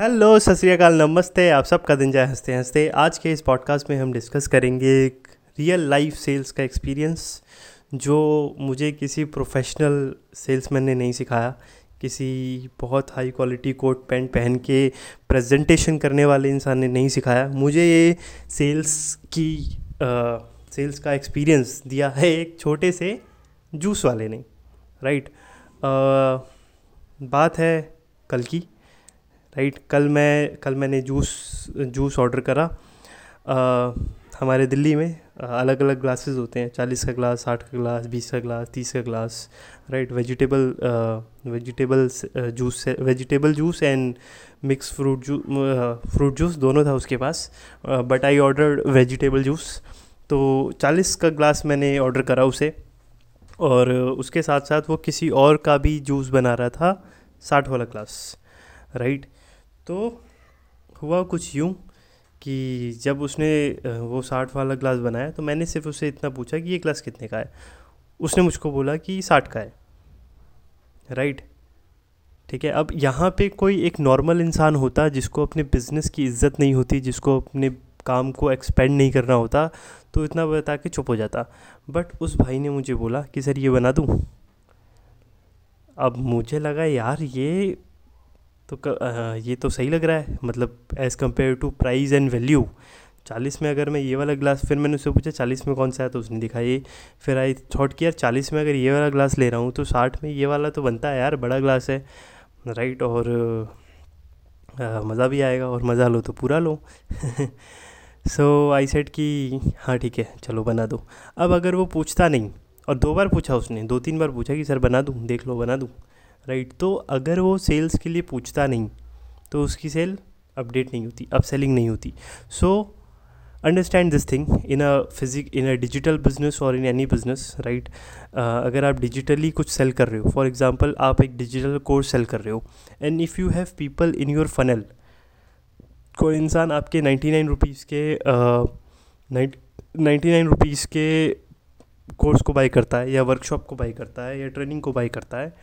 Hello सत श्रीकाल नमस्ते। आप सबका दिन जाए हँसते हँसते। आज के इस पॉडकास्ट में हम डिस्कस करेंगे एक रियल लाइफ सेल्स का एक्सपीरियंस जो मुझे किसी प्रोफेशनल सेल्समैन ने नहीं सिखाया। किसी बहुत हाई क्वालिटी कोट पैंट पहन के प्रेजेंटेशन करने वाले इंसान ने नहीं सिखाया। मुझे ये सेल्स की आ, सेल्स का एक्सपीरियंस दिया है एक छोटे से जूस वाले ने राइट बात है कल की। राइट कल मैं कल मैंने जूस जूस ऑर्डर करा। आ, हमारे दिल्ली में अलग अलग ग्लासेस होते हैं। चालीस का ग्लास साठ का ग्लास बीस का ग्लास तीस का glass right vegetable vegetable juice vegetable juice and mix fruit जू फ्रूट जूस दोनों था उसके पास। But I order vegetable juice तो चालीस का ग्लास मैंने ऑर्डर करा उसे। और उसके साथ साथ वो किसी और का भी जूस बना रहा था साठ वाला ग्लास। राइट? तो हुआ कुछ यूँ कि जब उसने वो साठ वाला ग्लास बनाया तो मैंने सिर्फ़ उससे इतना पूछा कि ये ग्लास कितने का है? उसने मुझको बोला कि साठ का है। राइट? ठीक है, अब यहाँ पे कोई एक नॉर्मल इंसान होता जिसको अपने बिज़नेस की इज़्ज़त नहीं होती, जिसको अपने काम को एक्सपेंड नहीं करना होता तो इतना बता के चुप हो जाता। बट उस भाई ने मुझे बोला कि, सर, ये बना दूँ? अब मुझे लगा, यार, ये तो क, ये तो सही लग रहा है। मतलब as compare to price and value चालीस में अगर मैं ये वाला ग्लास फिर मैंने उससे पूछा चालीस में कौन सा है? तो उसने दिखा ये। फिर आई थॉट कि यार चालीस में अगर ये वाला ग्लास ले रहा हूँ तो साठ में ये वाला तो बनता है यार बड़ा ग्लास है। राइट और मज़ा भी आएगा और मज़ा लो तो पूरा लो। सो आई सेट कि हाँ ठीक है चलो बना दो। अब अगर वो पूछता नहीं और दो बार पूछा उसने दो तीन बार पूछा कि सर बना दूँ देख लो बना दूँ। राइट तो अगर वो सेल्स के लिए पूछता नहीं तो उसकी सेल अपडेट नहीं होती, अप सेलिंग नहीं होती। So, understand this thing, in a physic, in a digital business और इन एनी बिज़नेस, राइट? अगर आप डिजिटली कुछ सेल कर रहे हो, फॉर एग्ज़ाम्पल आप एक डिजिटल कोर्स सेल कर रहे हो, and if you have people in your funnel, कोई इंसान आपके नाइन्टी नाइन रुपीज़ के नाइन्टी नाइन रुपीज़ के कोर्स को बाई करता है, या वर्कशॉप को बाई करता है, या ट्रेनिंग को बाई करता है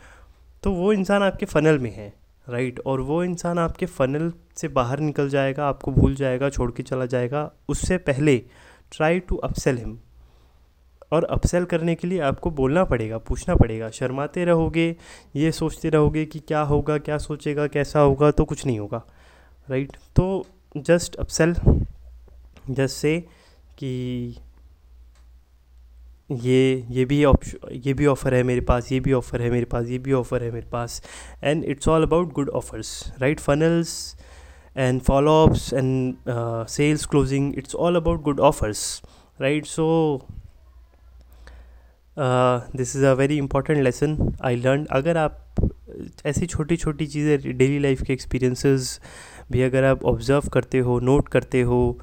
तो वो इंसान आपके फ़नल में है राइट और वो इंसान आपके फ़नल से बाहर निकल जाएगा, आपको भूल जाएगा, छोड़ के चला जाएगा। उससे पहले ट्राई टू अपसेल हिम और अपसेल करने के लिए आपको बोलना पड़ेगा, पूछना पड़ेगा। शर्माते रहोगे, ये सोचते रहोगे कि क्या होगा, क्या सोचेगा, कैसा होगा तो कुछ नहीं होगा राइट तो जस्ट अपसेल जस्ट से कि ये ये भी ये भी ऑफ़र है मेरे पास, ये भी ऑफ़र है मेरे पास, ये भी ऑफ़र है मेरे पास. And it's all about good offers right funnels and followups and sales closing it's all about good offers right so this is a very important lesson I learn अगर आप ऐसी छोटी छोटी चीज़ें डेली लाइफ के experiences भी अगर आप ऑब्ज़र्व करते हो नोट करते हो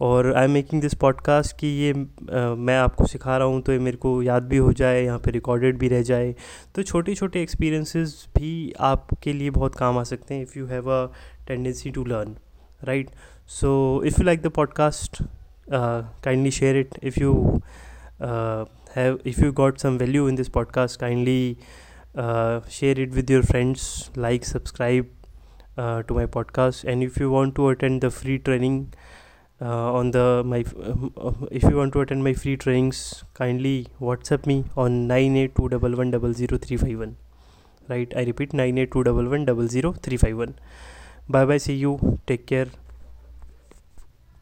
और I am making this podcast कि ये आ, मैं आपको सिखा रहा हूँ तो ये मेरे को याद भी हो जाए यहाँ पे रिकॉर्डेड भी रह जाए। तो छोटे छोटे एक्सपीरियंसेस भी आपके लिए बहुत काम आ सकते हैं if you have a tendency to learn right so if you like the podcast kindly share it if you have if you got some value in this podcast kindly share it with your friends like subscribe to my podcast and if you want to attend the free training uh, on the my uh, if you want to attend my free trainings kindly whatsapp me on 9821110351 right i repeat 9821110351 bye bye see you. Take care